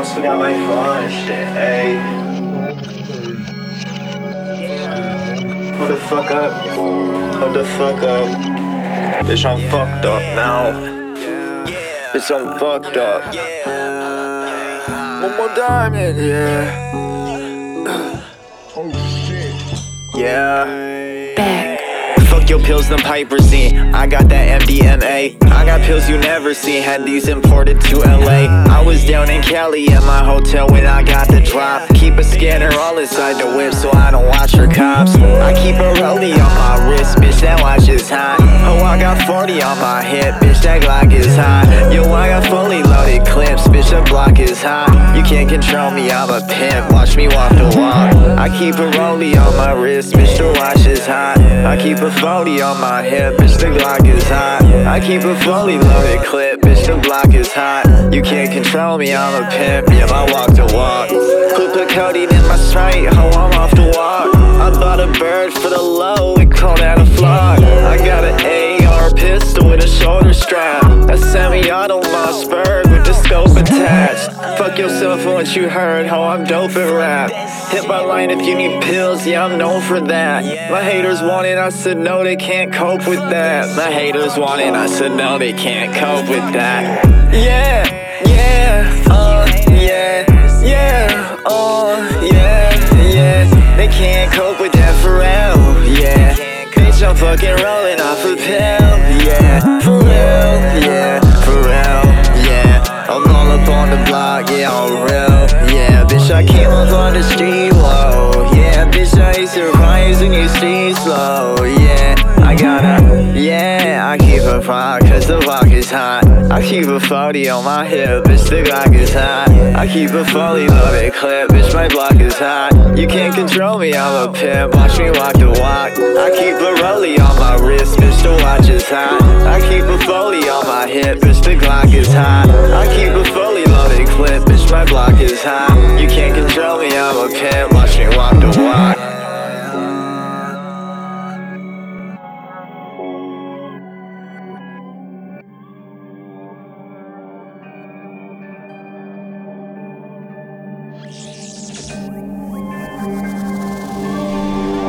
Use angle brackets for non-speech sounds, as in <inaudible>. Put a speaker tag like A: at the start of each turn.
A: Forgot my phone and shit, ayy. Hold the fuck up. Hold the fuck up. Bitch, I'm fucked up now. Bitch, I'm fucked up. One more diamond, yeah. Oh shit. <clears throat> Yeah. Your pills, them Piperazine. I got that MDMA. I got pills you never seen. Had these imported to LA. I was down in Cali at my hotel when I got the drop. Keep a scanner all inside the whip so I don't watch for cops. I keep a rollie on my wrist, bitch. That watch is hot. Oh, I got 40 on my hip, bitch. That Glock is hot. Yo, I got fully loaded clips, bitch. The block is hot. You can't control me, I'm a pimp. Watch me walk the walk. I keep a rollie on my wrist, bitch. The watch is hot. I keep a 40 on my hip, bitch. The Glock is hot. I keep a fully loaded clip, bitch. The block is hot. You can't control me, I'm a pimp. Yeah, I walk the walk. Put codeine in my straight, ho, I'm off the walk. I bought a bird for the low, we call that a flock. I got an AR pistol with a shoulder strap. A semi-auto Fuck yourself what you heard, ho, I'm dope at rap. Hit my line if you need pills, yeah, I'm known for that. My haters want it, I said no, they can't cope with that. My haters want it, I said no, they can't cope with that. Yeah, yeah, uh, yeah, yeah, uh, yeah, yeah. They can't cope with that for real, yeah. Bitch, I'm fucking rolling off a pill, yeah. Up on the street, whoa, yeah. Bitch, I surprise when you see slow, yeah. I gotta, yeah, I keep a fire cause the rock is hot. I keep a 40 on my hip, bitch, the Glock is hot. I keep a fully loaded clip, bitch, my block is hot. You can't control me, I'm a pimp, watch me walk the walk. I keep a rollie on my wrist, bitch, the watch is hot. I keep a foley on my hip, bitch, the Glock is hot. I keep a fully Yeah.